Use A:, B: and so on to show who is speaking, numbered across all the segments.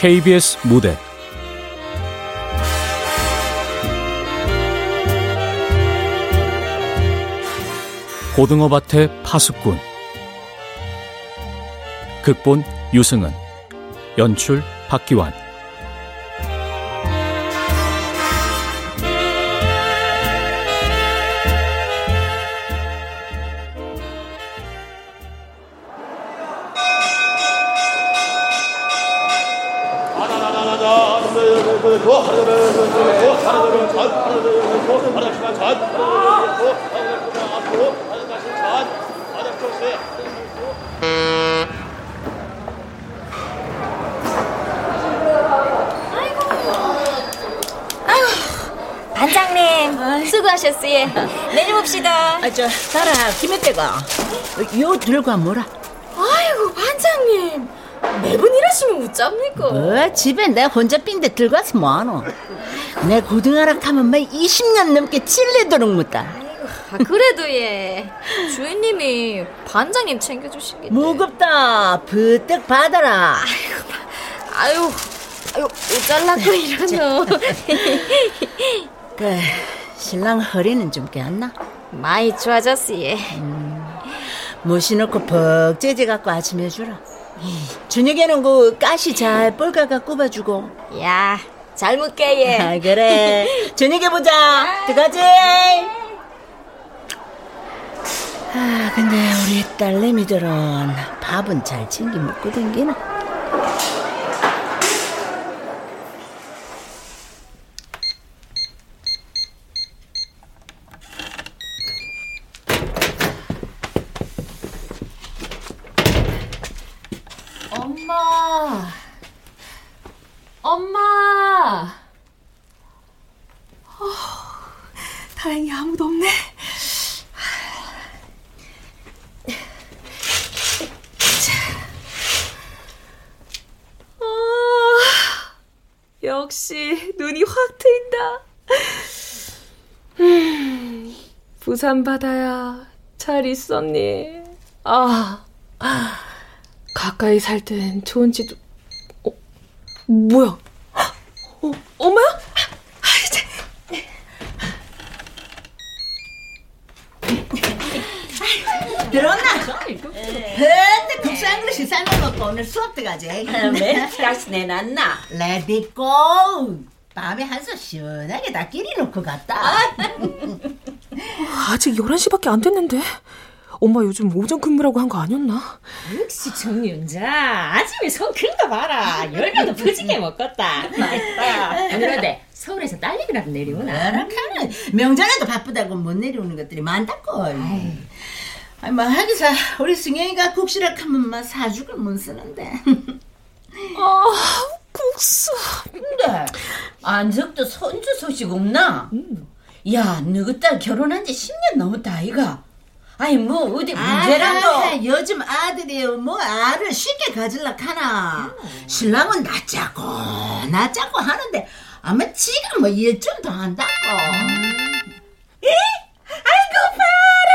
A: KBS 무대. 고등어밭의 파수꾼. 극본 유승은. 연출 박기환
B: 김혜태가. 요 들고 뭐라?
C: 아이고 반장님 매번 일하시면 어쩝니까?
B: 뭐, 집에 내 혼자 빈데 들고 와서 뭐하노? 내 고등어락 하면 막 20년 넘게 찔리도록 묻다.
C: 아, 그래도 예 주인님이 반장님 챙겨주시겠네.
B: 무겁다. 부뜩 받아라.
C: 아유 아유 잘라고 이러노.
B: 그, 신랑 허리는 좀 깨었나?
C: 많이 좋아졌어요.
B: 무시 넣고 퍽 째져갖고 아침 해주라. 저녁에는 그 가시 잘 뻘가가 꼽아주고.
C: 야, 잘 먹게 예.
B: 아, 그래. 저녁에 보자. 들어가지. 아, 근데 우리 딸내미들은 밥은 잘 챙겨 먹고 댕기나?
D: 엄마. 엄마. 어, 다행히 아무도 없네. 아, 역시 눈이 확 트인다. 음, 부산 바다야 잘 있었니? 아, 가까이 살 땐 좋은지도. 어, 뭐야? 어, 엄마야? 아, 이제.
B: 들었나? 근데 국산 그릇이 삶아먹고 오늘 수업 들어가지.
E: 멘트라스 내놨나?
B: Let it go. 밤에 한솥 시원하게 다 끼리 놓고 갔다.
D: 아직 11시밖에 안 됐는데. 엄마 요즘 오전 근무라고 한 거 아니었나?
E: 역시 정윤자 아침에 손 큰 거 봐라 열매도 푸지게 먹었다 맛있다 그런데 서울에서 딸내미라도 내려오나?
B: 나락하는 명절에도 바쁘다고 못 내려오는 것들이 많다고. 아이 뭐 하기사 우리 승영이가 국시락 하면 막 사죽을 못 쓰는데.
D: 아, 국수.
E: 근데 안적도 손주 소식 없나? 야 너희 딸 결혼한 지 10년 넘었다 아이가. 아니 뭐 어디 문제라도.
B: 아, 요즘 아들이 뭐 알을 쉽게 가질라 하나. 신랑은 낯자고 낯자고 하는데 아마 지가 뭐 일좀더 한다고.
E: 아이고 봐라.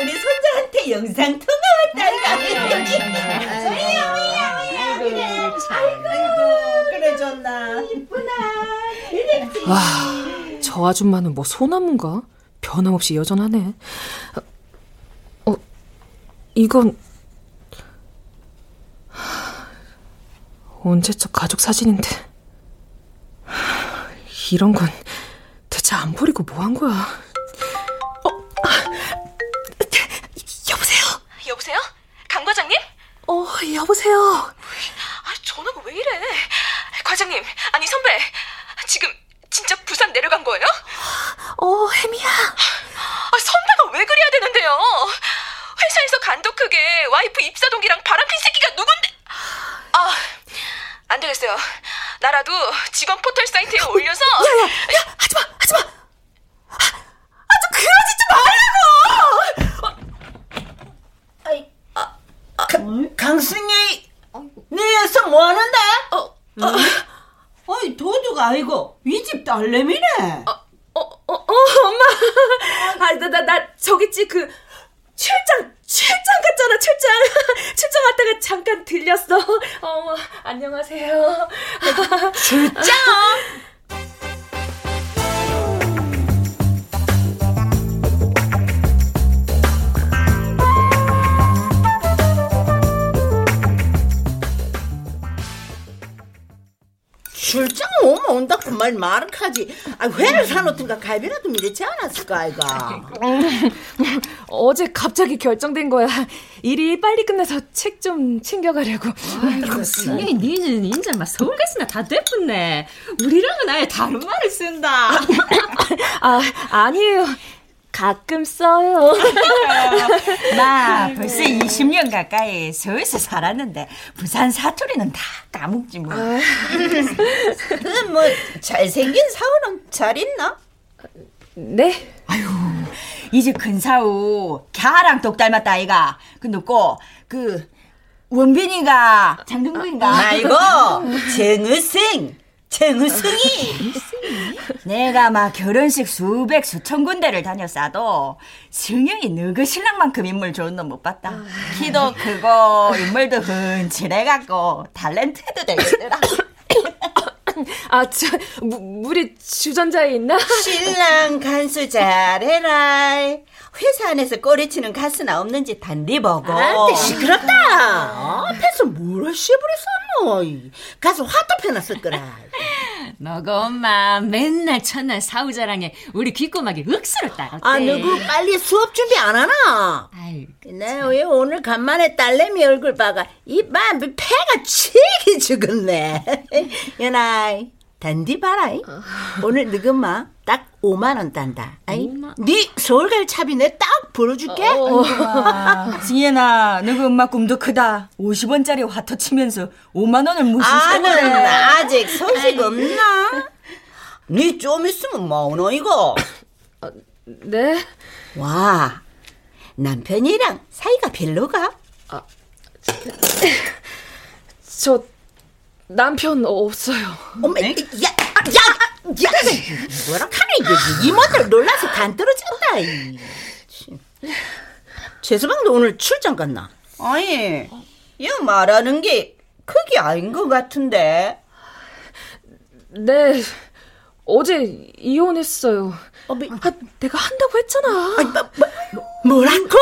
E: 우리 손자한테 영상 통화 왔다 아이가.
B: 아이고 그래 줬나.
D: 와, 저 아줌마는 뭐 소나무인가? 변함없이 여전하네. 어, 이건 언제적 가족 사진인데 이런 건 대체 안 버리고 뭐 한 거야? 어, 아, 여보세요?
F: 여보세요? 강 과장님?
D: 어, 여보세요?
F: 아, 전화가 왜 이래? 과장님, 아니 선배, 지금 진짜 부산 내려간 거예요?
D: 어, 혜미야.
F: 아, 선배가 왜 그래야 되는데요? 회사에서 간도 크게 와이프 입사 동기랑 바람핀 새끼가 누군데? 아, 안 되겠어요. 나라도 직원 포털 사이트에 올려서
D: 야, 야, 하지 마, 하지 마. 아, 좀 그러지 좀 말라고.
B: 아이, 아, 아, 강승희, 네 여기서 뭐 하는데?
D: 어,
B: 어 이 도두가 아니고 이 집 딸내미네.
D: 어, 어, 어, 엄마. 아, 나, 나, 나, 저기 있지, 그,
C: 출장, 출장 갔잖아, 출장. 출장 갔다가 잠깐 들렸어. 어머, 안녕하세요.
B: 출장? 출장 오면 온다고 말 말은 하지. 아, 회를 사놓든가 갈비라도 미리지 않았을까, 아이가.
C: 어제 갑자기 결정된 거야. 일이 빨리 끝나서 책 좀 챙겨가려고.
G: 아이고, 승희, 니는 막 서울 갔으나 다 됐었네. 우리랑은 아예 다른 말을 쓴다.
C: 아, 아니에요. 가끔 써요.
H: 나 벌써 20년 가까이 서울에서 살았는데 부산 사투리는 다 까먹지 뭐.
B: 그, 뭐, 잘생긴 사우는 잘 있나?
C: 네?
H: 아유, 이제 큰 사우 걔랑 똑 닮았다 아이가. 근데 꼭 그 원빈이가 장동근인가?
B: 아이고, 정의승. 정의승이.
H: 내가 막 결혼식 수백 수천 군데를 다녔어도 승영이 너그 신랑만큼 인물 좋은 놈 못 봤다. 키도 크고 인물도 흔칠해갖고 탤런트도 되겠더라.
C: 아, 저, 무, 물이 주전자에 있나?
B: 신랑 간수 잘해라. 회사 안에서 꼬리치는 가스나 없는지 단디 보고. 안돼 시끄럽다. 앞에서 뭘 씨부리 썼노. 가서 화도 펴놨을 거라.
G: 너가 엄마 맨날 첫날 사우자랑에 우리 귓고막이 억수로 따갔대.
B: 아 누구 빨리 수업 준비 안 하나?
G: 아유,
B: 내왜 오늘 간만에 딸내미 얼굴 봐가 이만 폐가 치기 죽었네. 연아이 단디 봐라. 이. 오늘 너금마 딱 5만 원 딴다. 아이, 네 서울 갈 차비 내딱 불어줄게.
H: 승현아, 너그 엄마 꿈도 크다. 50원짜리 화터 치면서 5만 원을 무슨
B: 아는
H: 소리를 해.
B: 아직 소식 없나? 니좀 있으면 뭐노 이거?
C: 네?
B: 와 남편이랑 사이가 별로가?
C: 저, 남편 없어요.
B: 어머, 야, 야, 야, 야, 뭐라 카네 이게 이모들 놀라서 간 떨어진다. 이. 참. 최서방도 오늘 출장 갔나? 아니, 이 말하는 게 그게 아닌 것 같은데.
C: 네, 어제 이혼했어요.
B: 어, 뭐,
C: 아, 내가 한다고 했잖아.
B: 아니, 뭐, 뭐, 뭐라고?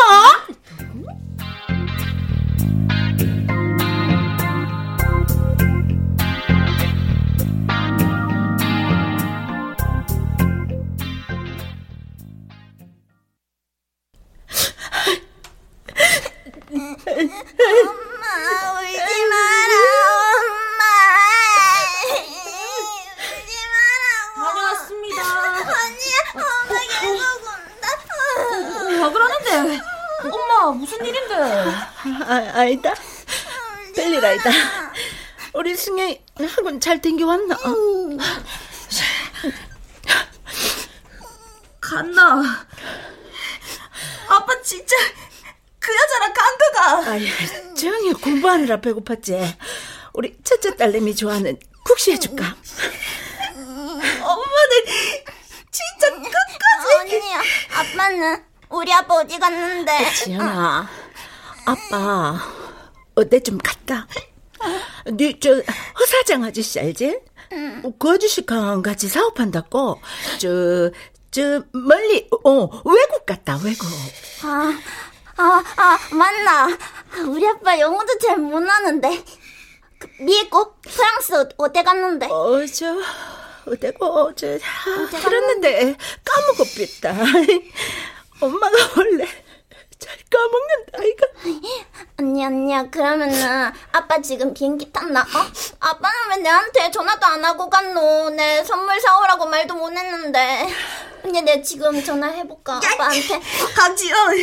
B: 배고팠지. 우리 첫째 딸내미 좋아하는 국시 해줄까?
C: 엄마는 진짜 끝까지.
I: 언니야, 아빠는 우리 아빠 어디 갔는데?
B: 지연아, 아빠 어때 좀 갔다. 네저 허사장 아저씨 알지? 그 아저씨랑 같이 사업한다고. 저, 저 멀리 어 외국 갔다 외국.
I: 아, 아, 아, 맞나. 우리 아빠 영어도 잘 못하는데. 그, 미국, 프랑스 어디 갔는데?
B: 어저 저 아, 그랬는데 까먹었겠다. 엄마가 원래 잘 까먹는다 이가.
I: 언니, 언니야, 그러면은, 아빠 지금 비행기 탔나? 어? 아빠는 왜 내한테 전화도 안 하고 갔노? 내 선물 사오라고 말도 못 했는데. 언니, 내 지금 전화해볼까? 아빠한테.
C: 강지연,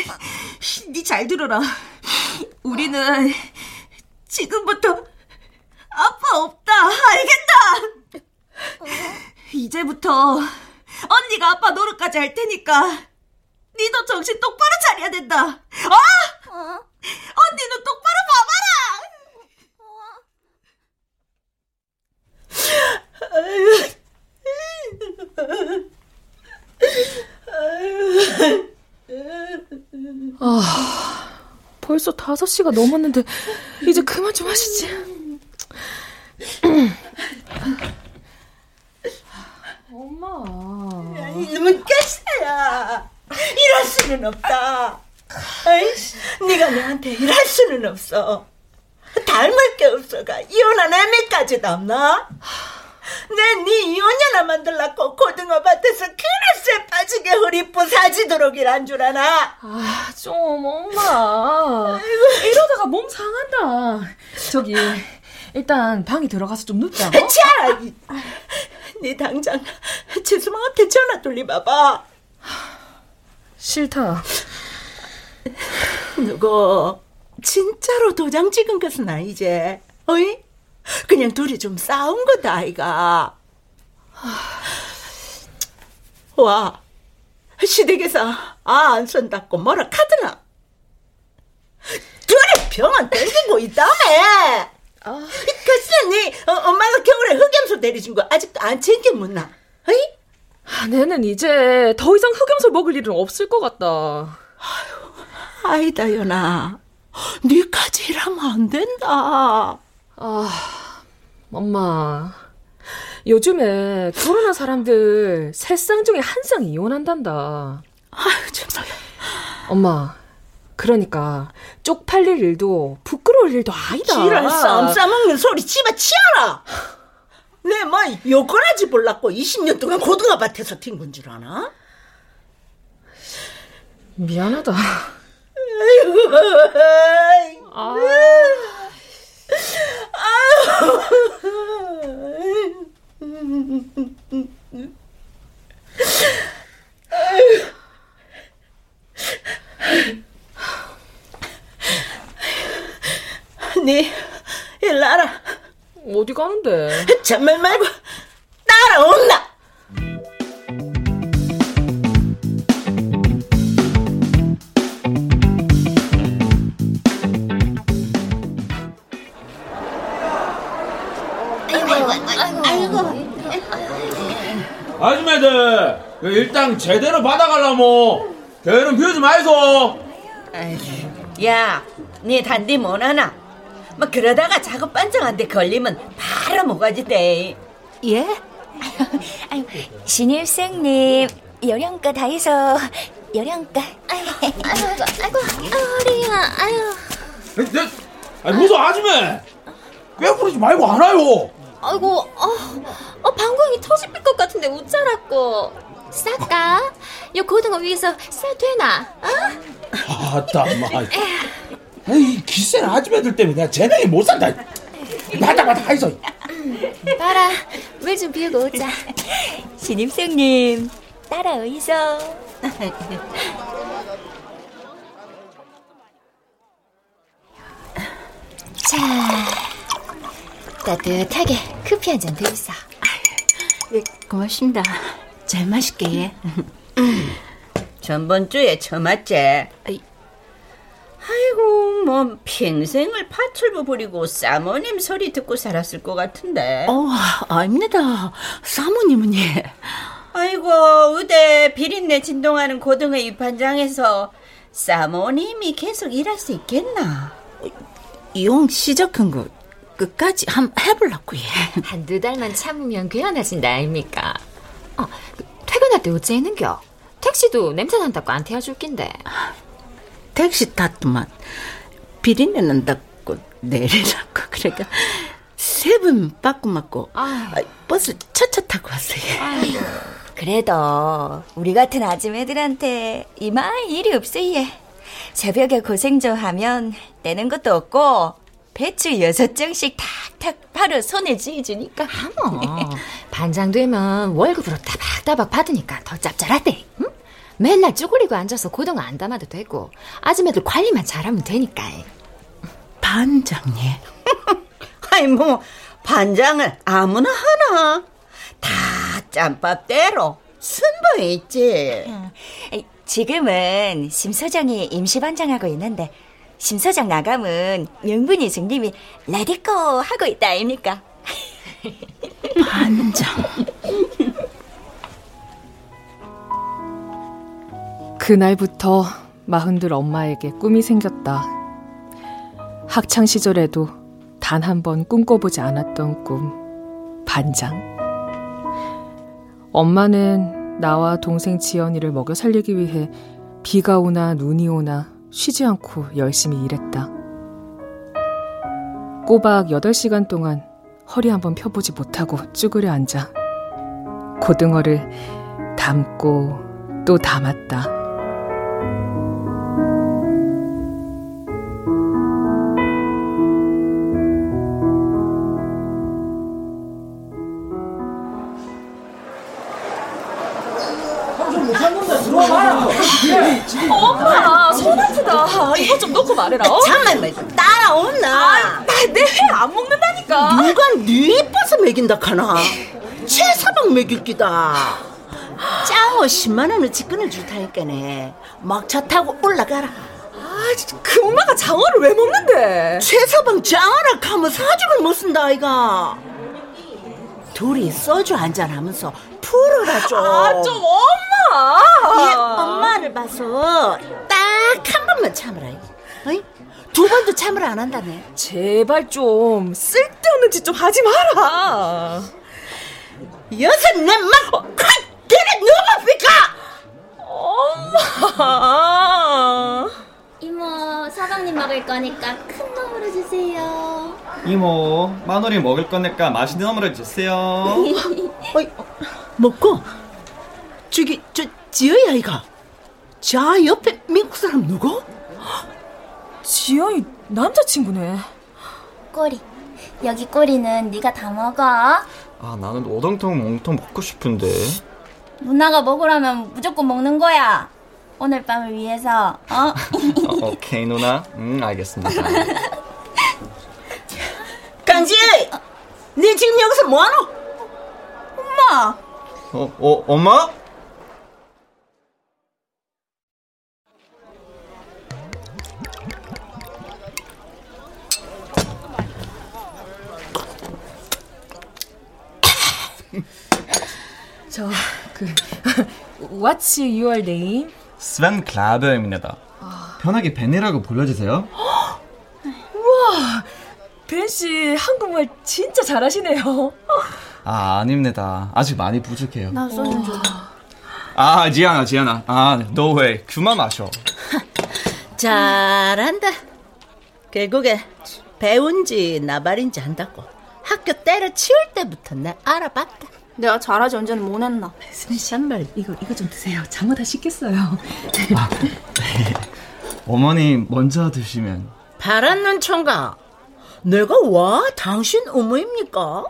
C: 니 잘 들어라. 우리는 지금부터 아빠 없다. 알겠다. 이제부터 언니가 아빠 노릇까지 할 테니까 니도 정신 똑바로 차려야 된다. 어? 언니는 똑바로 봐봐라. 아,
D: 벌써 5시가 넘었는데 이제 그만 좀 하시지. 엄마.
B: 이놈은 깨어야 이럴 수는 없다. 아이씨, 네가 내한테 일할 수는 없어. 닮을 게 없어가 이혼한 애매까지 남나? 내네 이혼녀나 만들라고 고등어 밭에서 그릇에 빠지게 허리 부사지도록 일한 줄 아나?
D: 아, 좀 엄마. 이러다가 몸 상한다. 저기 일단 방에 들어가서 좀 눕자. 어?
B: 치아라! 네 당장 재수방한테 전화 돌리봐봐.
D: 싫다.
B: 누구 진짜로 도장 찍은 것은 아니지? 어이? 그냥 둘이 좀 싸운 거다 아이가. 와 시댁에서 아 안 쓴다고 뭐라 카드나? 둘이 병원 댕기고 있다며. 아. 글쎄, 네 어, 엄마가 겨울에 흑염소 내려준 거 아직도 안 챙겨 묻나? 어이?
D: 내는 이제 더 이상 흑염소 먹을 일은 없을 것 같다.
B: 아이다 연아, 네까지 일하면 안 된다.
D: 아, 엄마. 요즘에 결혼한 사람들 세 쌍 중에 한 쌍이 이혼한단다.
B: 아유, 정말.
D: 엄마, 그러니까 쪽팔릴 일도 부끄러울 일도 아니다.
B: 지랄 쌈 싸먹는 소리 집어치워라. 내뭐 요거라지 몰랐고 20년 동안 고등어 밭에서 튄건 줄 아나?
D: 미안하다.
B: 아이고,
D: 아.
B: 네, 일나라.
D: 어디 가는데?
B: 잔말 말고 따라온나.
J: 아줌마들 일단 제대로 받아가려면 대는 비우지 마이소
E: 야, 네 단디 뭐하나? 뭐 그러다가 작업 반장한테 걸리면 바로 모가지 돼.
H: 예? 아유, 신일생님 요령가 다 해서 요령가.
C: 아이고, 아이고, 아이고, 허리야, 아유.
J: 네, 아니 무슨 아줌마 왜 부르지 말고 안 와요
G: 아이고, 어, 어 방광이 터집힐 것 같은데 웃자라고. 쌀까? 요 고등어 위에서 쌀 되나? 어?
J: 아따 마 이 기센 아줌마들 때문에 내가 제대로 못 산다 맞다 맞다 하이소
G: 봐라, 물 좀 비우고 오자.
H: 신임생님 따라오이소.
G: 자, 따뜻하게 커피 한잔더 있어.
B: 네, 고맙습니다. 잘 마실게. 예.
E: 전번 주에 처맞지? 아이고, 뭐 평생을 파출부 부리고 사모님 소리 듣고 살았을 것 같은데.
B: 어, 아닙니다. 사모님은 예.
E: 아이고, 의대 비린내 진동하는 고등어 입판장에서 사모님이 계속 일할 수 있겠나?
B: 이용 시작한 거 끝까지 한번 해보려고 예.
G: 한두 달만 참으면 괜찮아진다 아닙니까? 어, 그, 퇴근할 때 어째 있는겨? 택시도 냄새 난다고 안 태워줄 낀데.
B: 택시 탔더만 비린내 난다고 내리라고 그러니까 세번 빠꾸 맞고 아, 버스 차차 타고 왔어요.
H: 아유, 그래도 우리 같은 아줌 애들한테 이만 일이 없어 예. 새벽에 고생 좀 하면 내는 것도 없고 배추 여섯 정씩 탁탁 바로 손에 쥐어주니까.
G: 어머, 반장 되면 월급으로 따박따박 받으니까 더 짭짤하대. 응? 맨날 쭈그리고 앉아서 고등어 안 담아도 되고 아줌마들 관리만 잘하면 되니까.
B: 반장님.
E: 아이, 뭐, 반장을 아무나 하나? 다 짬밥대로 순번에 있지.
H: 지금은 심 소장이 임시 반장하고 있는데 심소장 나가면 명분이 승님이 라디코 하고 있다 아닙니까?
B: 반장.
D: 그날부터 마흔들 엄마에게 꿈이 생겼다. 학창 시절에도 단 한 번 꿈꿔보지 않았던 꿈, 반장. 엄마는 나와 동생 지연이를 먹여 살리기 위해 비가 오나 눈이 오나 쉬지 않고 열심히 일했다. 꼬박 8시간 동안 허리 한번 펴보지 못하고 쭈그려 앉아 고등어를 담고 또 담았다.
C: 이거 좀 놓고 말해라 어?
B: 잠만 말 따라온나
C: 나내 회안 먹는다니까.
B: 누가 네 이뻐서 먹인다 카나? 최사방 먹일 기다. 짱어 10만 원어치 끊어줄 테니까네. 막차 타고 올라가라.
C: 아 진짜 그 엄마가 장어를 왜 먹는데?
B: 최서방 짱어라 하면 사죽을 못 쓴다 아이가. 둘이 소주 한잔 하면서 풀어라 좀.
C: 아 좀 엄마!
B: 얘 엄마를 봐서 딱 한 번만 참으라 어이? 두 번도 참을 안 한다네.
C: 제발 좀 쓸데없는 짓 좀 하지 마라.
B: 여섯 내맘 확 걔네 누굽니까
C: 엄마.
I: 이모, 사장님 먹을 거니까 큰 놈으로 주세요.
K: 이모 마늘이 먹을 거니까 맛있는 놈으로 주세요.
B: 어이, 먹고. 저기 저 지어야 아이가 자 옆에 미국 사람 누구?
C: 지영이 남자친구네
I: 꼬리. 여기 꼬리는 네가 다 먹어.
K: 아 나는 오동통 몽통 먹고 싶은데
I: 누나가 먹으라면 무조건 먹는 거야. 오늘 밤을 위해서. 어?
K: 어, 오케이 누나 음 알겠습니다
B: 강지 네 지금 여기서 뭐하노?
I: 엄마.
K: 어, 어 엄마?
D: What's your name?
K: 스벤 클라베입니다 편하게 벤이라고 불러주세요.
D: 우와, 벤 씨 한국말 진짜 잘하시네요.
K: 아 아닙니다. 아직 많이 부족해요.
I: 나 소주 줘.
K: 아 지안아 지안아 아 너 왜 그만 마셔.
B: 잘한다. 결국에 배운지 나발인지 한다고 학교 때려치울 때부터 내 알아봤다
I: 내가 잘하지 언제는 못 했나.
D: 정말 이거 이거 좀 드세요. 장어 다 식겠어요.
K: 어머니 먼저 드시면
B: 파란 눈 총각 내가 와 당신 어머입니까?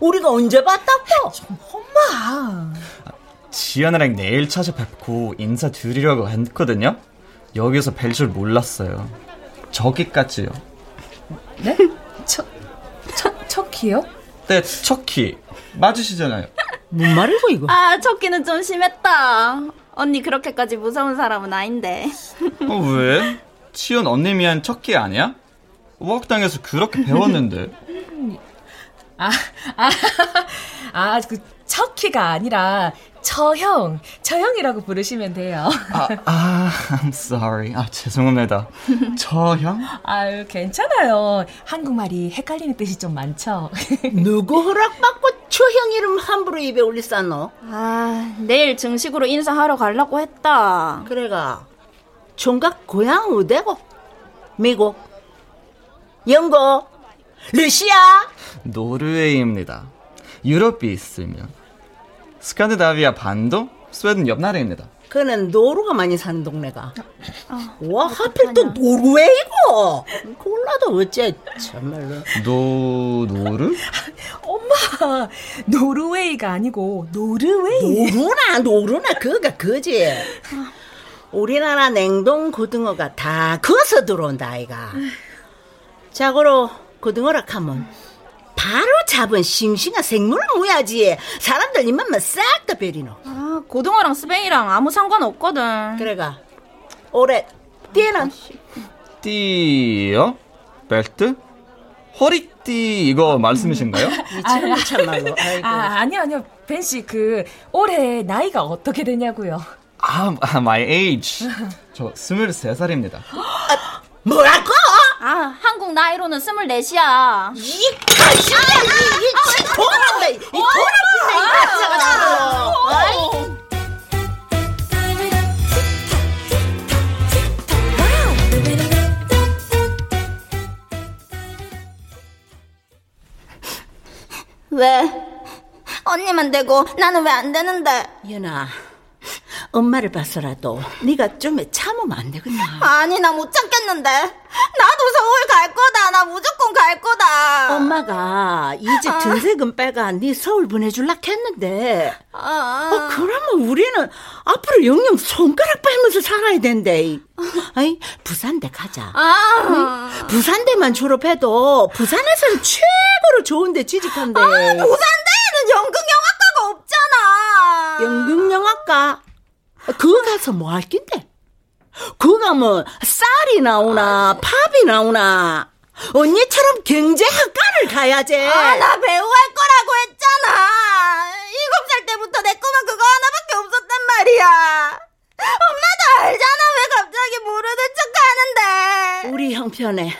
B: 우리가 언제 봤다고?
D: 엄마.
K: 지연이랑 내일 찾아뵙고 인사 드리려고 했거든요 여기서 뵐 줄 몰랐어요 저기까지요
D: 네? 첫, 첫, 첫 키요?
K: 네 척키 맞으시잖아요
B: 뭔 말이고 이거?
I: 아, 척기는 좀 심했다. 언니 그렇게까지 무서운 사람은 아닌데.
K: 어 왜? 치연 언니 미안 척키 아니야? 우악당에서 그렇게 배웠는데
D: 아, 아, 아, 그, 척키가 아니라, 처형, 처형이라고 부르시면 돼요.
K: 아, 아 I'm sorry 아 죄송합니다 처형?
D: 아유, 괜찮아요. 한국말이 헷갈리는 뜻이 좀 많죠.
B: 누구 허락받고 처형 이름 함부로 입에 올리 쌌노?
I: 아, 내일 정식으로 인사하러 가려고 했다.
B: 그래가 총각 고향 어디고? 미국 영국 러시아
K: 노르웨이입니다 유럽이 있으면 스칸디나비아 반도 스웨덴 옆 나라입니다.
B: 그는 노루가 많이 사는 동네가. 와 하필 또 노르웨이고 콜라도 어째 참말로.
K: 노 노르?
D: 엄마, 노르웨이가 아니고, 노르웨이.
B: 노루나 노루나 그가 그지. 우리나라 냉동 고등어가 다 거서 들어온다 아이가. 자고로 고등어라 하면 바로 잡은 싱싱한 생물을 무야지 사람들 입맛만 싹 다 베리노
I: 아, 고등어랑 스벤이랑 아무 상관 없거든.
B: 그래가 올해 띠는
K: 띠요? 벨트? 허리띠 이거 말씀이신가요?
B: 미치는 참말로 아이고
D: 아, 아니요, 아니요. 벤 씨, 그, 올해 나이가 어떻게 되냐고요.
K: 아, 아, my age. 저 23살입니다.
B: 뭐라고?
I: 아, 한국 나이로는 스물넷이야.
B: 이 가시야, 이, 이, 돌아온다, 이 돌아온다, 이 가시가
I: 왜? 언니만 되고 나는 왜 안 되는데?
B: 연아, 엄마를 봐서라도 네가 좀 참으면 안 되겠나?
I: 아니 나 못 참겠는데. 나도 서울 갈 거다. 나 무조건 갈 거다.
B: 엄마가 이제
I: 아.
B: 전세금 빼가 네 서울 보내줄라 했는데.
I: 아,
B: 어, 그러면 우리는 앞으로 영영 손가락 빨면서 살아야 된대. 아이, 부산대 가자.
I: 아.
B: 부산대만 졸업해도 부산에서는 최고로 좋은데 취직한대.
I: 아, 부산대에는 연극 영화과가 없잖아.
B: 연극 영화과. 그거 가서 뭐 할 낀데? 그거 가면 쌀이 나오나 팝이 나오나 언니처럼 경제학과를 가야지.
I: 아, 나 배우 할 거라고 했잖아. 일곱 살 때부터 내 꿈은 그거 하나밖에 없었단 말이야. 엄마도 알잖아. 왜 갑자기 모르는 척 하는데.
B: 우리 형편에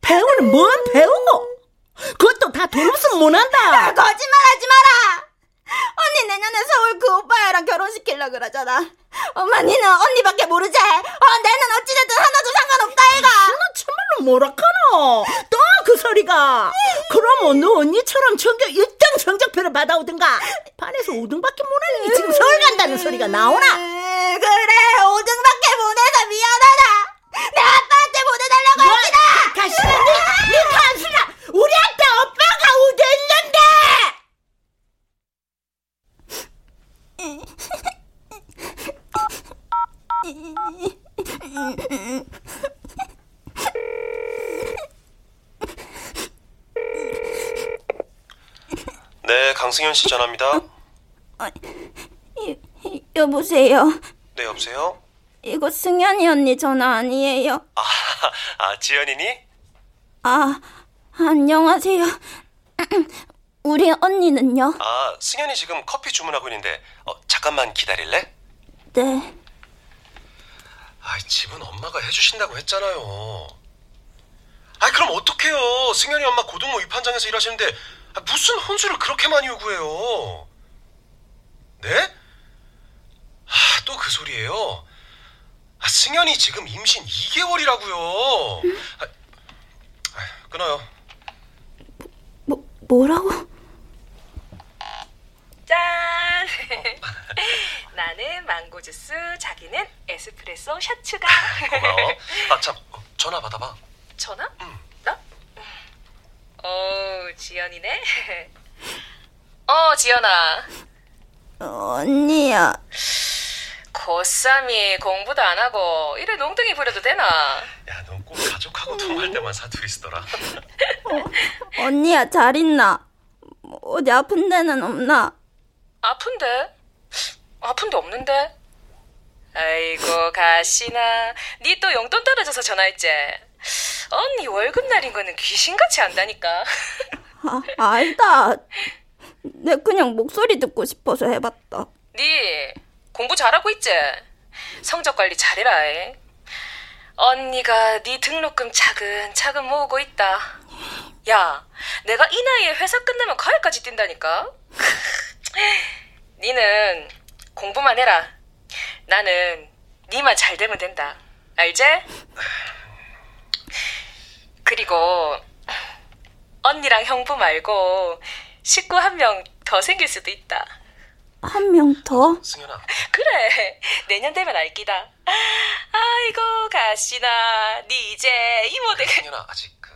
B: 배우는 뭔 배우고 그것도 다 돈 없으면 못한다.
I: 아, 거짓말하지 마라. 언니 내년에 서울 그 오빠애랑 결혼시키려 그러잖아. 엄마 니는 언니밖에 모르지? 어, 내는 어찌됐든 하나도 상관없다 애가.
B: 너 참말로 뭐라카노? 또 그 소리가. 그러면 너 언니처럼 전교 1등 성적표를 받아오든가. 반에서 5등밖에 못하니 지금 서울 간다는 소리가 나오나?
I: 음, 그래 5등밖에 못해서 미안하다. 내 아빠한테 보내달라고 했지나.
B: 가시나 니, 니 가시나 우리한테 오빠가 우대 있는데.
L: 네, 강승현 씨 전화입니다.
I: 여보세요.
L: 네, 여보세요?
I: 이거 승현이 언니 전화 아니에요?
L: 아, 아 지연이니?
I: 아, 안녕하세요. 우리 언니는요?
L: 아, 승현이 지금 커피 주문하고 있는데 어, 잠깐만 기다릴래?
I: 네.
L: 아, 집은 엄마가 해주신다고 했잖아요. 아, 그럼 어떡해요? 승현이 엄마 고등모 입한장에서 일하시는데 아, 무슨 혼수를 그렇게 많이 요구해요? 네? 아, 또 그 소리예요? 아, 승현이 지금 임신 2개월이라고요. 아, 아, 끊어요.
I: 뭐, 뭐라고?
D: 짠! 나는 망고 주스, 자기는 에스프레소 샷추가.
L: 고마워. 아, 참, 어, 전화 받아봐.
D: 전화? 나? 어, 지연이네. 어, 지연아.
I: 언니야.
D: 고3이 공부도 안 하고 이래 농땡이 부려도 되나?
L: 야, 넌 꼭 가족하고 통화할 때만 사투리 쓰더라.
I: 언니야, 잘 있나? 어디 아픈 데는 없나?
D: 아픈데? 아픈데 없는데? 아이고 가시나 니 또 용돈 떨어져서 전화했지? 언니 월급날인 거는 귀신같이 안다니까
I: 아, 알다. 내 그냥 목소리 듣고 싶어서 해봤다.
D: 니 공부 잘하고 있지? 성적 관리 잘해라 에. 언니가 네 등록금 차근차근 모으고 있다 야 내가 이 나이에 회사 끝나면 가을까지 뛴다니까 니는 공부만 해라 나는 니만 잘 되면 된다 알지? 그리고 언니랑 형부 말고 식구 한 명 더 생길 수도 있다
I: 한 명 더?
L: 승현아.
D: 그래 내년 되면 알기다 아이고 가시나 니 이제 이모 되게
L: 승현아, 아직 그...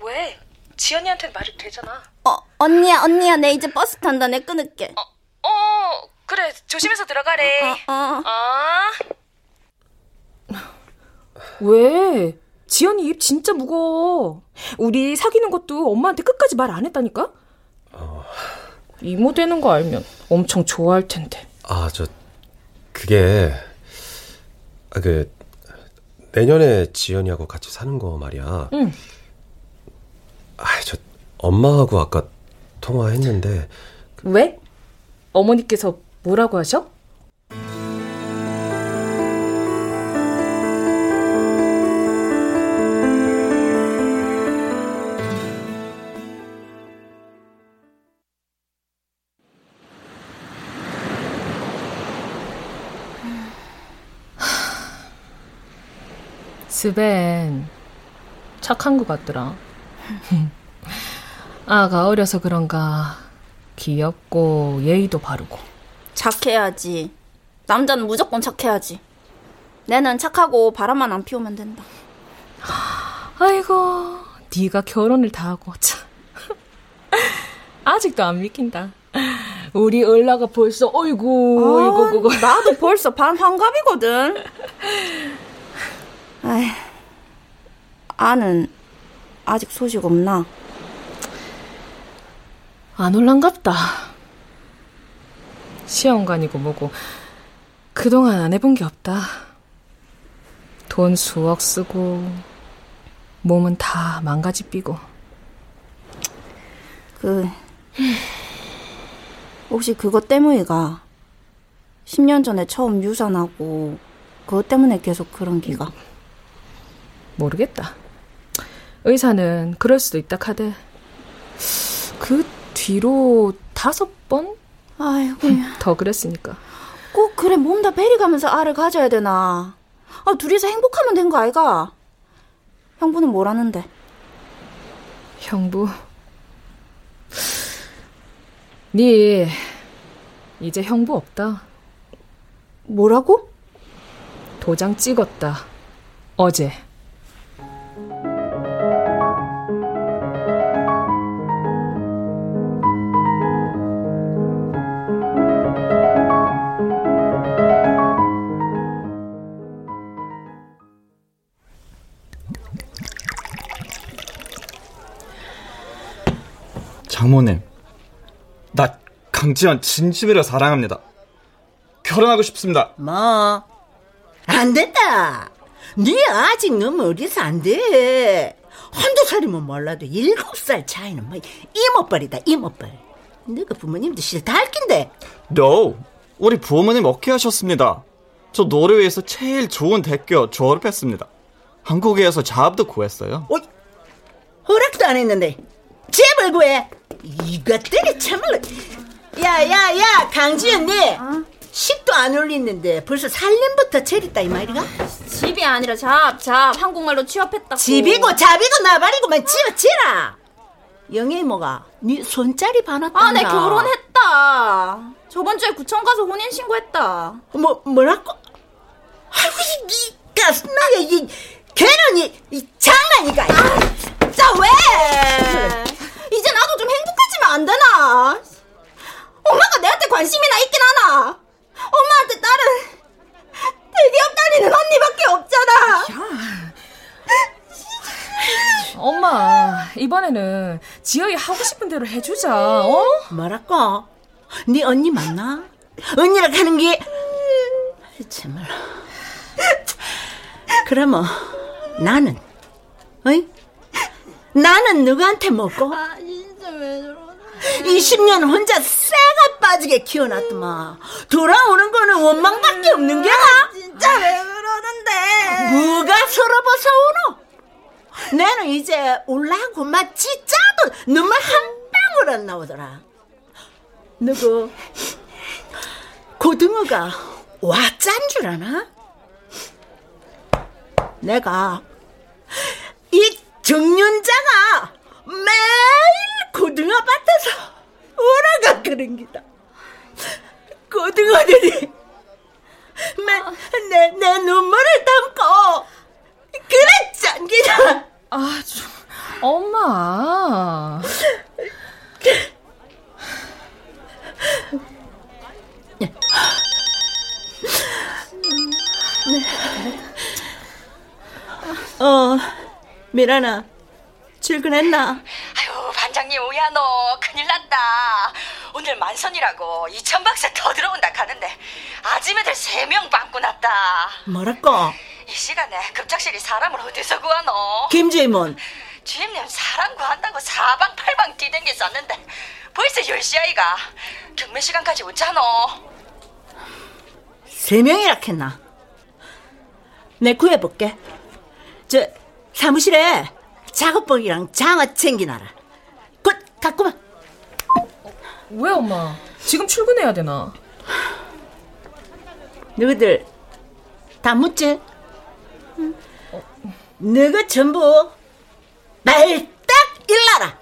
D: 왜? 지연이한테는 말이 되잖아
I: 어, 언니야, 언니야, 내 이제 버스 탄다. 내 끊을게.
D: 어 그래 조심해서 들어가래
I: 어, 어.
D: 아.
M: 왜? 지연이 입 진짜 무거워. 우리 사귀는 것도 엄마한테 끝까지 말 안 했다니까? 이모 되는 거 알면 엄청 좋아할 텐데.
L: 아, 저 그게 아, 그 내년에 지연이하고 같이 사는 거 말이야.
M: 응.
L: 아, 저 엄마하고 아까 통화했는데
M: 왜? 어머니께서 뭐라고 하셔?
D: 스벤 착한 것 같더라. 아가 어려서 그런가 귀엽고 예의도 바르고.
I: 착해야지. 남자는 무조건 착해야지. 내는 착하고 바람만 안 피우면 된다.
D: 아이고, 네가 결혼을 다 하고 참. 아직도 안 믿긴다. 우리 얼라가 벌써 어이구,
I: 아,
D: 어이구, 그거.
I: 나도 벌써 반 환갑이거든. 아이, 아는 아직 소식 없나?
D: 안 올란갑다. 시험관이고 뭐고 그동안 안 해본 게 없다. 돈 수억 쓰고 몸은 다 망가지 삐고.
I: 그 혹시 그것 때문이가 10년 전에 처음 유산하고 그것 때문에 계속 그런 기가
D: 모르겠다. 의사는 그럴 수도 있다 카대. 그 뒤로 다섯 번?
I: 아이고
D: 더 그랬으니까.
I: 꼭 그래 몸 다 베리 가면서 알을 가져야 되나? 아 둘이서 행복하면 된 거 아이가? 형부는 뭐라는데?
D: 형부. 네 이제 형부 없다.
I: 뭐라고?
D: 도장 찍었다. 어제.
K: 장모님, 나 강지연 진심으로 사랑합니다. 결혼하고 싶습니다.
B: 뭐, 안 된다. 네 아직 너무 어려서 안 돼. 한두 살이면 몰라도 일곱 살 차이는 뭐 이모뻘이다 이모뻘. 너가 부모님도 싫다 할 낀데.
K: No, 우리 부모님 오케이 하셨습니다. 저 노르웨이에서 제일 좋은 대교 졸업했습니다. 한국에서 잡도 구했어요.
B: 어, 허락도 안 했는데 집을 구해. 이것들이 참말로. 야야야 강지연 니 식도 안 올리는데 벌써 살림부터 차렸다 이 말이가?
I: 집이 아니라 잡, 잡. 한국말로 취업했다고.
B: 집이고 잡이고 나발이고만 지어 지라. 영애 이모가 네 손자리 반았다.
I: 아, 내 결혼했다. 저번 주에 구청 가서 혼인 신고했다.
B: 뭐 뭐라고? 아이고 니가 나야 이 걔는 이, 이 장난이가. 아,
I: 진짜 왜? 이제 나도 좀 행복해지면 안 되나? 엄마가 내한테 관심이나 있긴 하나. 엄마한테 딸은 대기업 다니는 언니밖에 없잖아.
D: 엄마, 이번에는 지영이 하고 싶은 대로 해주자, 어?
B: 뭐라고? 네 언니 맞나? 언니랑 하는 게 참말. 그러면 나는, 어이? 나는 누구한테 먹고?
I: 아, 진짜 왜 저러나?
B: 20년 혼자 쇠가 빠지게 키워놨더만 돌아오는 거는 원망밖에 없는 게야?
I: 진짜 왜 그러는데?
B: 뭐가 서러워서 오노? 나는 이제 올라고 막 진짜도 눈물 한 방울 안 나오더라. 누구 고등어가 와짠 줄 아나? 내가 이 정윤자가 매일 고등어 밭에서 오라가 그런 기다. 고등어들이 내, 내 눈물을 담고 그래 짠기다.
D: 아, 좀, 엄마.
B: 미란아, 출근했나?
C: 아유, 반장님 오야 너 큰일 났다. 오늘 만선이라고 이천 박사 더 들어온다 가는데 아줌매들 세 명 빵꾸 났다.
B: 뭐랄까?
C: 이 시간에 급작실이 사람을 어디서 구하노?
B: 김재문,
C: 주임님 사람 구한다고 사방팔방 뛰댕겼었는데 벌써 10시 아이가 경매 시간까지 오잖아.
B: 세 명이라 했나? 내 구해볼게. 저, 사무실에 작업복이랑 장어 챙기놔라. 곧, 갖고만.
D: 왜 엄마? 지금 출근해야 되나?
B: 너희들 다 묻지? 응. 너가 전부 말 딱 일러라.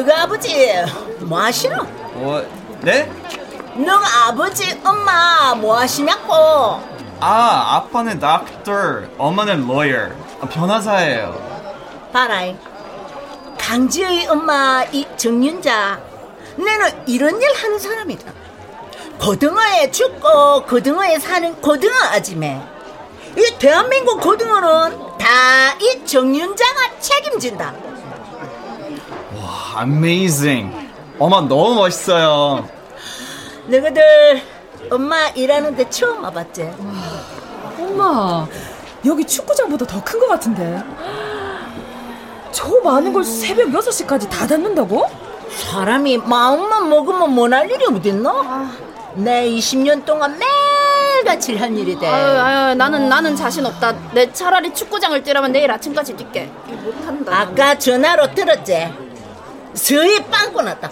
B: 너가 아버지 뭐 하시노?
K: 어, 네?
B: 너가 아버지 엄마 뭐 하시냐고?
K: 아, 아빠는 닥터, 엄마는 lawyer. 아, 변호사예요.
B: 봐라 강지의 엄마 이 정윤자 내는 이런 일 하는 사람이다 고등어에 죽고 고등어에 사는 고등어 아지매 이 대한민국 고등어는 다 이 정윤자가 책임진다
K: 와, amazing. 엄마 너무 멋있어요.
B: 너희들 엄마 일하는데 처음 와봤지?
D: 엄마, 여기 축구장보다 더 큰 것 같은데. 저 많은 걸 새벽 6시까지 다 닫는다고?
B: 사람이 마음만 먹으면 뭐할 일이 어딨나? 내 20년 동안 매일같이 한 일이대.
I: 아유, 아유, 나는 나는 자신 없다. 내 차라리 축구장을 뛰라면 내일 아침까지 뛸게. 못한다.
B: 아까 전화로 들었지? 서희 빵꾸 났다.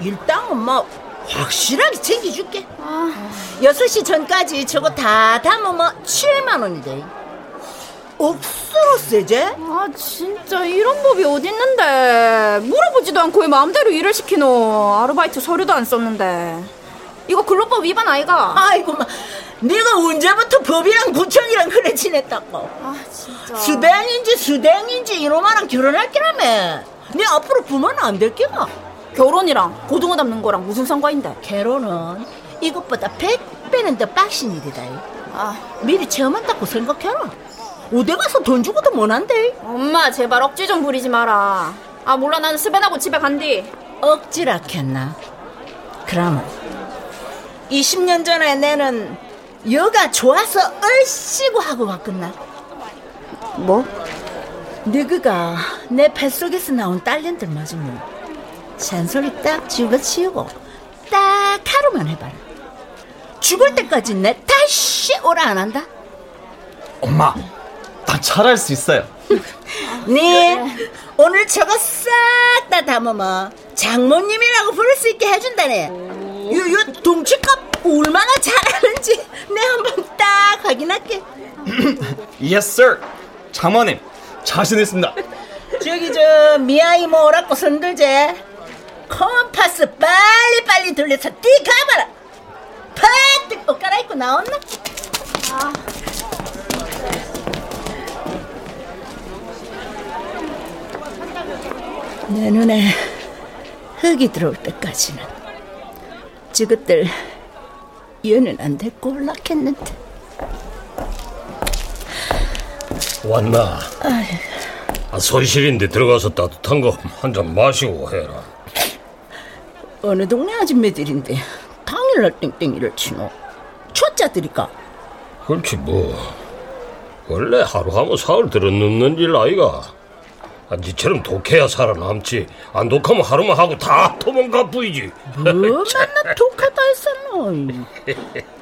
B: 일단 엄마 확실하게 챙겨줄게.
I: 아.
B: 6시 전까지 저거 다 담으면 7만 원이대. 억수로 세제?
I: 아 진짜 이런 법이 어딨는데 물어보지도 않고 왜 마음대로 일을 시키노 아르바이트 서류도 안 썼는데 이거 근로법 위반 아이가
B: 아이고 마 네가 언제부터 법이랑 구청이랑 그래 지냈다고
I: 아 진짜
B: 수댕인지 수댕인지 이놈아랑 결혼할 끼라며 네 앞으로 부모는 안될 끼가.
I: 결혼이랑 고등어 담는 거랑 무슨 상관인데?
B: 결혼은 이것보다 100배는 더 빡신 일이다.
I: 아
B: 미리 체험한다고 생각해라. 어디 가서 돈 주고도 못한대.
I: 엄마 제발 억지 좀 부리지 마라. 아 몰라 나는 스벤하고 집에 간디.
B: 억지라 했나? 그럼 20년 전에 내는 여가 좋아서 얼씨구 하고 왔겠나?
I: 뭐?
B: 너그가 내 뱃속에서 나온 딸년들 맞으면 잔소리 딱 집어치우고 딱 하루만 해봐라. 죽을 때까지 내 다시 오라 안 한다?
K: 엄마, 나 잘할 수 있어요.
B: 네 오늘 저거 싹 다 담으면 장모님이라고 부를 수 있게 해준다네. 요, 요 동치값 얼마나 잘하는지 내 한번 딱 확인할게.
K: Yes, sir. 장모님, 자신 있습니다.
B: 저기 저 미아이 뭐라고 손들제 컴파스 빨리빨리 돌려서 뛰 가봐라 팍옷 갈아입고 나왔나? 아. 내 눈에 흙이 들어올 때까지는 저것들 연은 안될 꼴락했는데
N: 왔나? 아, 손실인데 들어가서 따뜻한 거 한 잔 마시고 해라.
B: 어느 동네 아줌매들인데 당일날 땡땡이를 치노 초짜들이가
N: 그렇지 뭐. 원래 하루 하면 사흘 들어눕는 일 아이가. 아, 니처럼 독해야 살아남지. 안 독하면 하루만 하고 다 도망가 부이지.
B: 뭐 맨날 독하다 했었노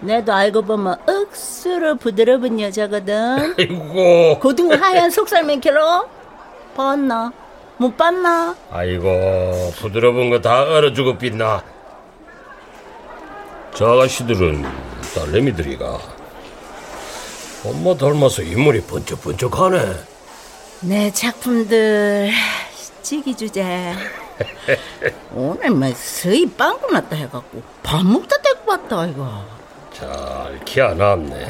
B: 내도 알고 보면 억수로 부드러운 여자거든
N: 아이고.
B: 고등어 하얀 속살맨 캐로 봤나? 못 봤나?
N: 아이고 부드러운 거 다 얼어주고 빛나. 저 아가씨들은 딸내미들이가 엄마 닮아서 인물이 번쩍번쩍하네.
B: 내 작품들 찌기 주제 오늘 뭐 서희 빵꾸 났다 해갖고 밥 먹다 데리고 왔다 이거
N: 잘 키워놨네.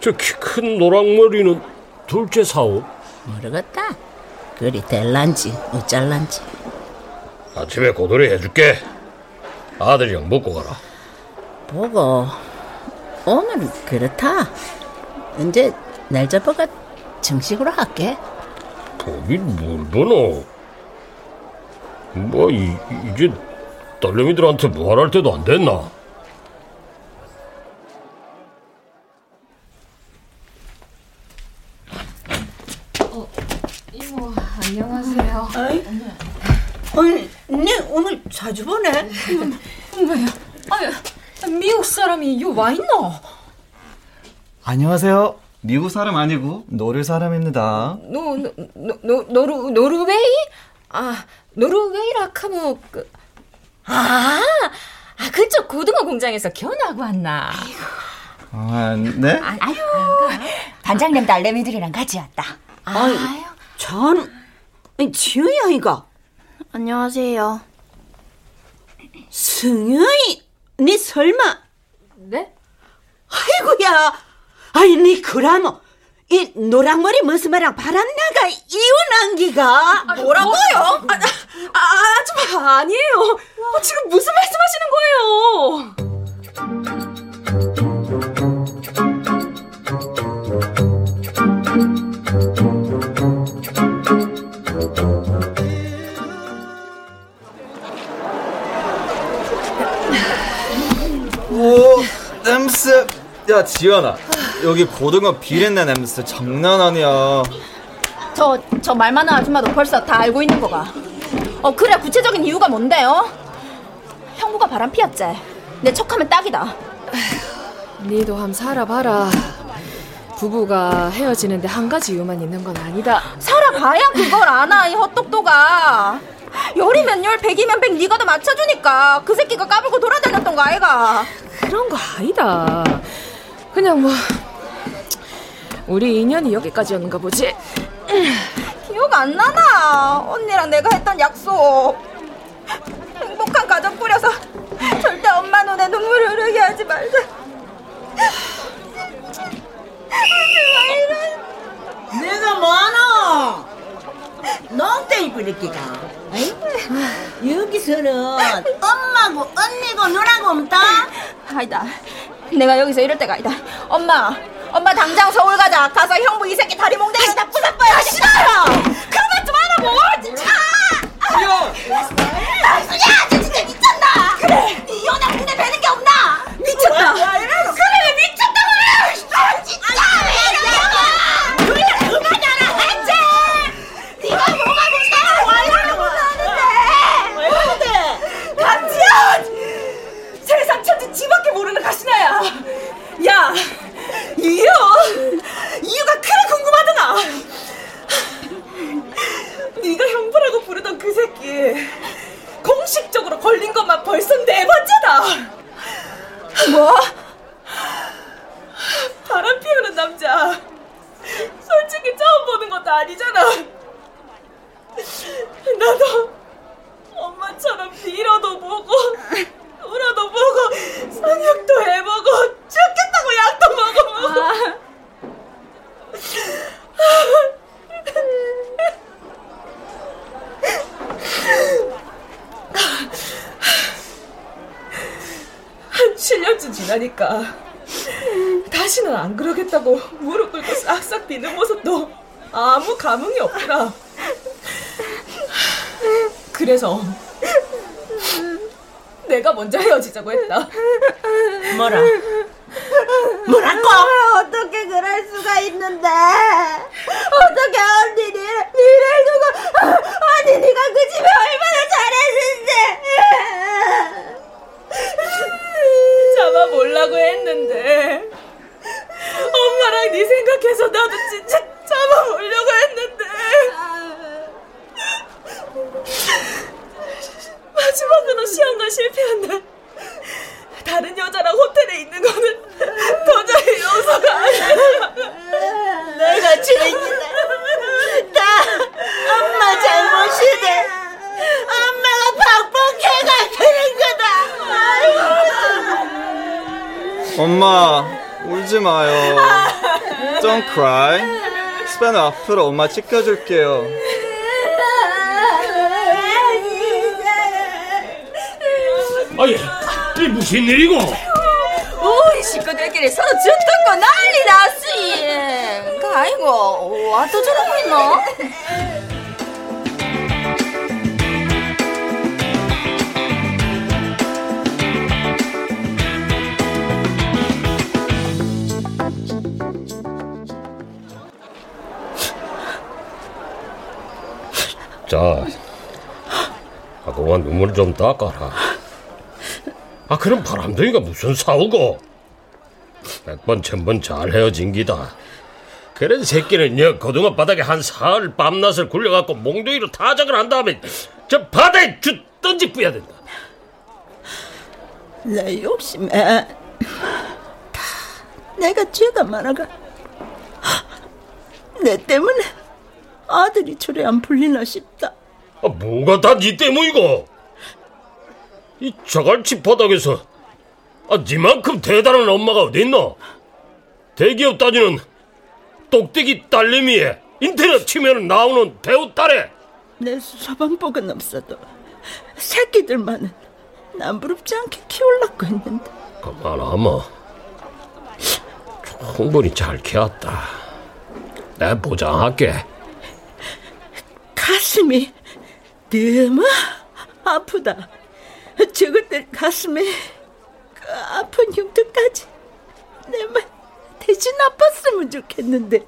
N: 저 키 큰 노랑머리는 둘째 사오.
B: 모르겠다 그리 될란지 어쩔란지
N: 아침에 고돌이 해줄게. 아들이랑 먹고 가라.
B: 보고 오늘은 그렇다 이제 날 잡아가 정식으로 할게
N: 거긴 뭘 보노? 뭐, 이, 이제 딸내미들한테 뭐할 때도 안 됐나?
G: 어, 이모. 안녕하세요.
B: 아이, 아니, 네 오늘 자주 보네.
D: 엄마야, 아유, 미국 사람이 요 와 있노?
K: 안녕하세요. 미국 사람 아니고 노르 사람입니다.
D: 노, 노, 노, 노, 노르, 노르웨이? 아, 노르웨이라 카모, 그, 아, 아, 그쪽 고등어 공장에서 견학하고 왔나?
K: 아, 네?
H: 아유, 반장님 딸내미들이랑 같이 왔다.
B: 아유, 전, 지은이 아이가.
I: 안녕하세요.
B: 승현이, 네 설마.
D: 네?
B: 아이고야. 아이, 네 그라모. 이 노랑머리 머스마랑 바람나가 이혼한 기가
D: 아, 뭐라고요? 아, 아, 아, 아줌마 아니에요. 어, 지금 무슨 말씀하시는 거예요?
K: 오, 냄새. 야, 지연아. 여기 고등어 비린내 냄새 장난 아니야.
I: 저, 저 말 많은 아줌마도 벌써 다 알고 있는 거가. 어, 그래, 구체적인 이유가 뭔데요? 형부가 바람 피웠지? 내 척하면 딱이다.
D: 니도 함 살아봐라. 부부가 헤어지는데 한 가지 이유만 있는 건 아니다.
I: 살아봐야 그걸 아나, 이 헛똑똑아. 열이면 열, 백이면 백, 네가 더 맞춰주니까 그 새끼가 까불고 돌아다녔던 거 아이가?
D: 그런 거 아니다. 그냥 뭐 우리 인연이 여기까지였는가 보지.
I: 기억 안 나나? 언니랑 내가 했던 약속. 행복한 가정 꾸려서 절대 엄마 눈에 눈물 흐르게 하지 말자.
B: 내가 뭐하노? 농땡이 뿌리기가. 여기서는 엄마고 언니고 누나고 없다?
I: 아니다. 내가 여기서 이럴 때가 아니다. 엄마, 엄마 당장 서울 가자. 가서 형부 이 새끼 다리 몽둥이 다 부숴봐야 싫어요. 그만 좀 하라고. 진짜. 나순이야, 너 진짜 미쳤나? 그래. 이 연애 군대 배는 게 없나? 미쳤다. 그래, 미쳤다고 그래. 아, 진짜 왜 이러냐고. 그래, 그만하라 했지. 네가 뭐가 문제야? 와이라고 하는데.
B: 왜 그래?
D: 강지연! 세상 천지 지밖에 모르는 가시나야. 야, 이유 이유가 그래 궁금하더나. 네가 형부라고 부르던 그 새끼 공식적으로 걸린 것만 벌써 네 번째다. 뭐? 바람 피우는 남자. 솔직히 처음 보는 것도 아니잖아. 나도 엄마처럼 빌어도 보고 울어도 보고 성욕도 해보고 죽겠다고 약도 먹어보고 한 7년쯤 지나니까 다시는 안 그러겠다고 무릎 꿇고 싹싹 비는 모습도 아무 감흥이 없더라 그래서 내가 먼저 헤어지자고 했다.
B: 뭐라? 뭐라고?
I: 어떻게 그럴 수가 있는데? 어떻게 언니 니를 니를 두고 아니 네가 그 집에 얼마나 잘했는데?
D: 잡아보려고 했는데 엄마랑 네 생각해서 나도 진짜 잡아보려고 했는데 마지막으로 시험관 실패한다 다른 여자랑 호텔에 있는 거는 도저히 용서가 안 돼.
B: 내가 죄인이다. 나 엄마 잘못이네. 엄마가 박복해가 그런 거다.
K: 엄마, 울지 마요. Don't cry. 스페너 앞으로 엄마 지켜줄게요.
N: 아예, 이 무슨 일이고?
I: 오이 식구들끼리 서로 죽던 거 난리. 그 아이고 와또 저러고 있노?
N: 자, 아, 그만 눈물 좀 닦아라. 아, 그럼 바람둥이가 무슨 싸우고? 백번 천번 잘 헤어진 기다. 그래도 새끼는 여 고등어 바닥에 한 사흘 밤낮을 굴려갖고 몽둥이로 타작을 한 다음에 저 바다에 주 던지 뿌야 된다.
B: 내 욕심에 다 내가 죄가 많아가 내 때문에 아들이 절에 안 풀리나 싶다.
N: 아, 뭐가 다니 때문이고? 이 자갈치 바닥에서 아, 니만큼 대단한 엄마가 어딨노? 대기업 다니는 똑대기 딸내미에 인터넷 치면 나오는 배우 딸에
B: 내 서방복은 없어도 새끼들만은 남부럽지 않게 키우려고 했는데
N: 그만하마 충분히 잘 키웠다 내가 보장할게
B: 가슴이 너무 아프다. 저것들 가슴에 그 아픈 흉터까지 내 말 대신 아팠으면 좋겠는데.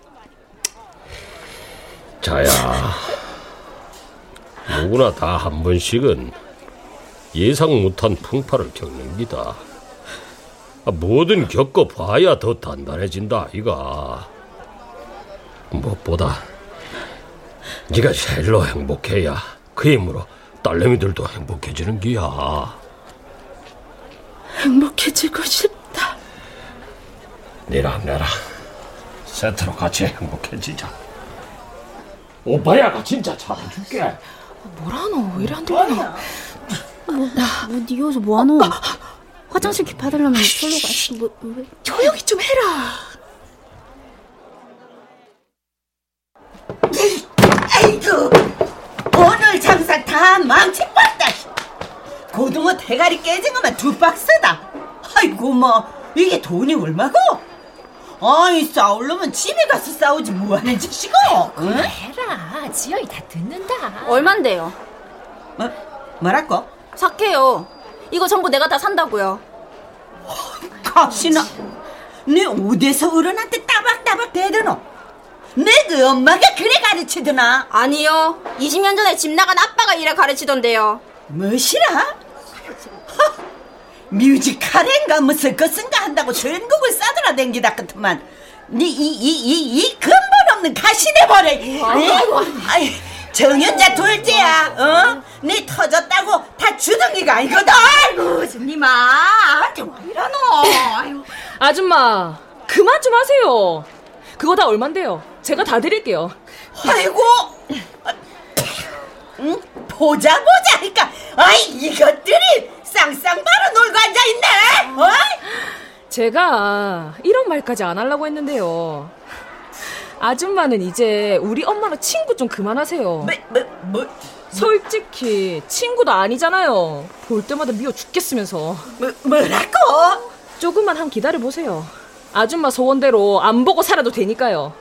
N: 자야 누구나 다 한 번씩은 예상 못한 풍파를 겪는 기다 아, 뭐든 겪어봐야 더 단단해진다 이가 무엇보다 네가 제일로 행복해야 그 힘으로 딸내미들도 행복해지는 기야
B: 행복해지고 싶다.
N: 니랑 내랑 세트로 같이 행복해지자 오빠야가 진짜 잘해줄게
D: 뭐라노? 왜 이리 안 들리나?
I: 뭐, 뭐, 니 여기서 뭐하노? 화장실 기 받으려면 절로 가시, 뭐, 왜?
D: 조용히 좀 해라.
B: 아이고 오늘 장사 다 망쳐봤다. 고등어 대가리 깨진 것만 두 박스다. 아이고 뭐 이게 돈이 얼마고? 아이 싸우려면 집에 가서 싸우지 뭐하는 짓이고? 응?
G: 해라. 지영이 다 듣는다.
I: 얼만데요?
B: 뭐 뭐라고?
I: 사케요. 이거 전부 내가 다 산다고요.
B: 가시나 내 어디서 어른한테 따박따박 대드노? 내그 엄마가 그래 가르치드나?
I: 아니요. 20년 전에 집 나간 아빠가 이래 가르치던데요.
B: 뭐시라? 뮤지컬인가 무슨 것인가 한다고 전국을 싸돌아 댕기다 같으만 니이이이 이 근본 없는 가시네 버려 아이고 아이 정연자 둘째야 어? 니 터졌다고 다 주둥이가 아니거든 아이고 니마 한테 와 이러노 아이고
D: 아줌마, 그만 좀 하세요. 그거 다 얼만데요? 제가 다 드릴게요.
B: 아이고 응? 보자 보자 하니까 아이 이것들이 쌍쌍바로 놀고 앉아있네 어?
D: 제가 이런 말까지 안 하려고 했는데요. 아줌마는 이제 우리 엄마랑 친구 좀 그만하세요.
B: 뭐, 뭐, 뭐?
D: 솔직히 친구도 아니잖아요. 볼 때마다 미워 죽겠으면서.
B: 뭐, 뭐라고?
D: 조금만 한 기다려 보세요. 아줌마 소원대로 안 보고 살아도 되니까요.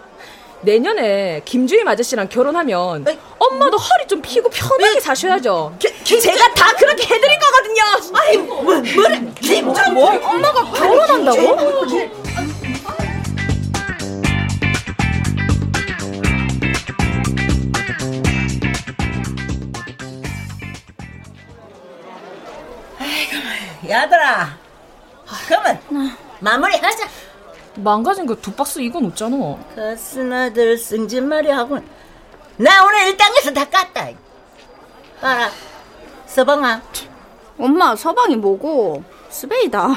D: 내년에 김주임 아저씨랑 결혼하면 엄마도 허리 좀 펴고 편하게 사셔야죠. 제가 다 그렇게 해드릴 거거든요.
B: 아이 뭐 뭐래? 김주
D: 뭐? 엄마가 결혼한다고?
B: 야들아 그러면 마무리하자
D: 망가진 거 두 박스 이건 없잖아.
B: 가스나들 승진말이 하고 나 오늘 일당에서 다 깠다 알아 서방아
I: 엄마, 서방이 뭐고? 스베이다.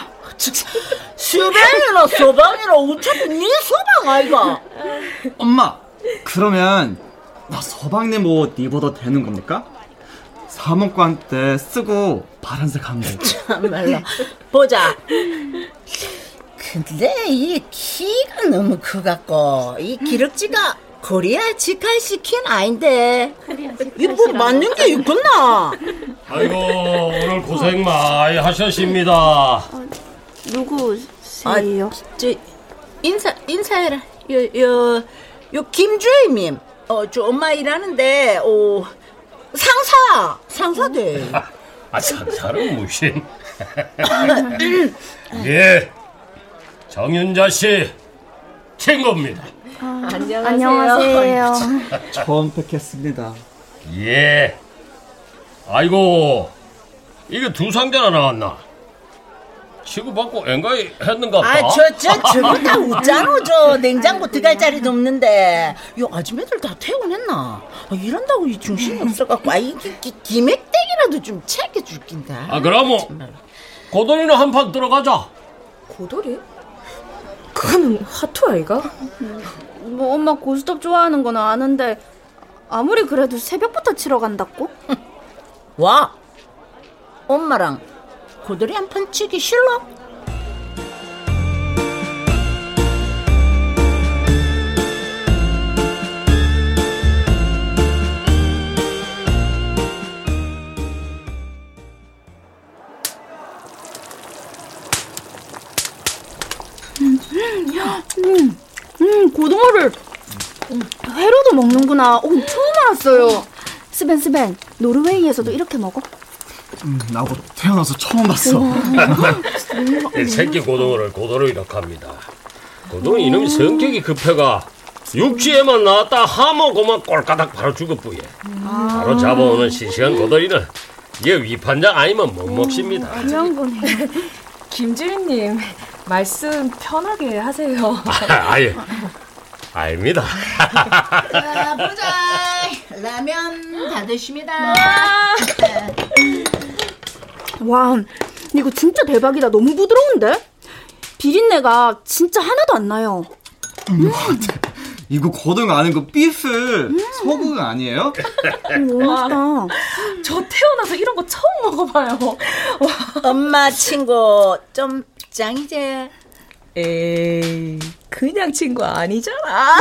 B: 수뱅이나 서방이나 어차피 네 서방 아이가
K: 엄마, 그러면 나 서방님 옷 입어도 되는 겁니까? 사목관 때 쓰고 파란색 한 거.
B: 참말로 보자 근데 이 키가 너무 커갖고 이 기럭지가 코리아 직할시킨 아닌데. 이뭐 맞는 게 있구나?
N: 아이고 오늘 고생 많이 하셨습니다.
I: 누구세요?
B: 아, 저 인사 인사해라. 요요요 김주임님. 어 저 엄마 일하는데 어 상사 상사대
N: 아 상사는 무신 예 정윤자 씨 친구입니다
I: 안녕하세요.
K: 처음 뵙겠습니다.
N: 예. 아이고, 이게 두 상자나 나왔나? 치고받고 엔가이 했는가 봐.
B: 아, 저, 저, 저거 다 웃잖아, 저. 냉장고 들어갈 자리도 없는데. 요 아줌매들 다 퇴원했나? 아, 이런다고 이 중심이 없어갖고, 아, 이, 기, 기맥땡이라도 좀 챙겨줄 낀다.
N: 아, 그럼 뭐, 고돌이는 한 판 들어가자.
D: 고돌이? 그거는 하투 아이가?
I: 뭐 엄마 고스톱 좋아하는 건 아는데 아무리 그래도 새벽부터 치러 간다고?
B: 와! 엄마랑 고돌이 한 판 치기 싫어?
I: 음, 음, 고등어를 회로도 먹는구나. 어, 처음 알았어요. 스벤 스벤, 노르웨이에서도 이렇게 먹어?
K: 음, 나도 태어나서 처음 봤어.
N: 이 새끼 고등어를 고도로이라고 합니다. 고등어 이놈이 성격이 급해가 육지에만 나왔다 하모고만 꼴까닥 바로 죽어뿌예. 바로 잡아오는 싱싱한 고돌이는 얘 위판장 아니면 못 먹습니다.
I: 귀한 거네.
D: 김주인님 말씀 편하게 하세요.
N: 아, 아예 아닙니다.
B: 자, 보자. 라면 다 드십니다.
I: 와, 이거 진짜 대박이다. 너무 부드러운데? 비린내가 진짜 하나도 안 나요.
K: 음. 이거 고등 아는 거 비프 소고기 아니에요?
I: 너무 맛있다.
D: 저 태어나서 이런 거 처음 먹어봐요.
B: 엄마 친구 좀 짱이제.
D: 에이, 그냥 친구 아니잖아.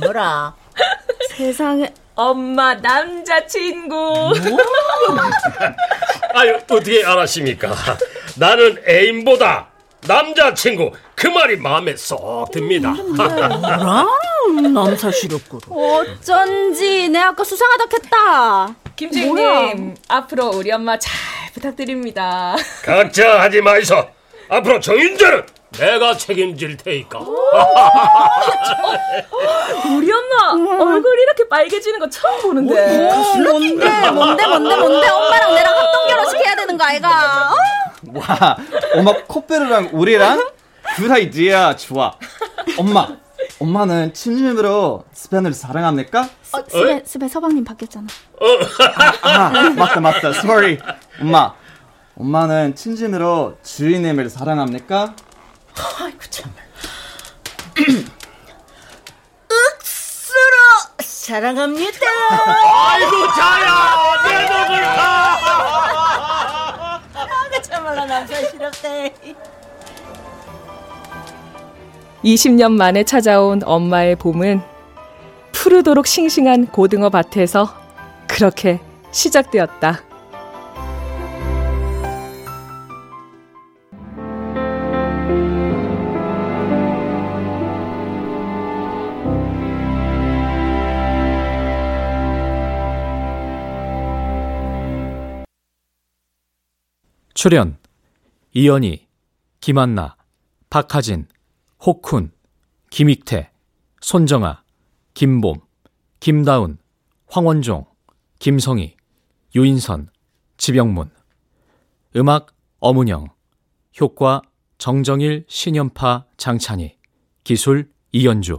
B: 뭐라?
I: 세상에.
D: 엄마 남자친구.
N: 아유 어떻게 알았습니까? 나는 애인보다 남자친구 그 말이 마음에 쏙 듭니다.
B: 뭐라? 남사시렵고.
I: 어쩐지 내 아까 수상하다 했다.
D: 김주인님 앞으로 우리 엄마 잘 부탁드립니다.
N: 걱정하지 마이소. 앞으로 정인재는 내가 책임질 테니까.
D: 우리 엄마 얼굴 이렇게 빨개지는 거 처음 보는데.
I: 뭔데, 뭔데, 뭔데, 뭔데? 엄마랑 내랑 합동 결혼식 해야 되는 거 아이가? 어?
K: 와, 엄마 코페르랑 우리랑 그 아이디어 좋아. 엄마, 엄마는 친밀으로 스페인을 사랑합니까?
I: 어, 스베, 스베 서방님 바뀌었잖아.
K: 아, 맞다, 맞다. Sorry. 엄마, 엄마는 친진으로 주인님을 사랑합니까?
B: 아이고 참. 억수로 사랑합니다.
N: 아이고 자야 내 목을 타.
B: 아, 참말로 남사시럽대.
D: 20년 만에 찾아온 엄마의 봄은 푸르도록 싱싱한 고등어 밭에서 그렇게 시작되었다.
A: 출연 이연희, 김한나, 박하진, 혹훈, 김익태, 손정아, 김봄, 김다운, 황원종, 김성희, 유인선, 지병문. 음악 어문영 효과 정정일, 신연파, 장찬희 기술 이연주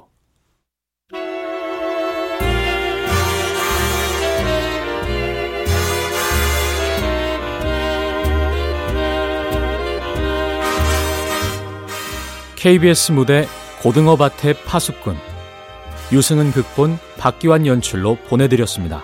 A: KBS 무대 고등어밭의 파수꾼 유승은 극본 박기환 연출로 보내드렸습니다.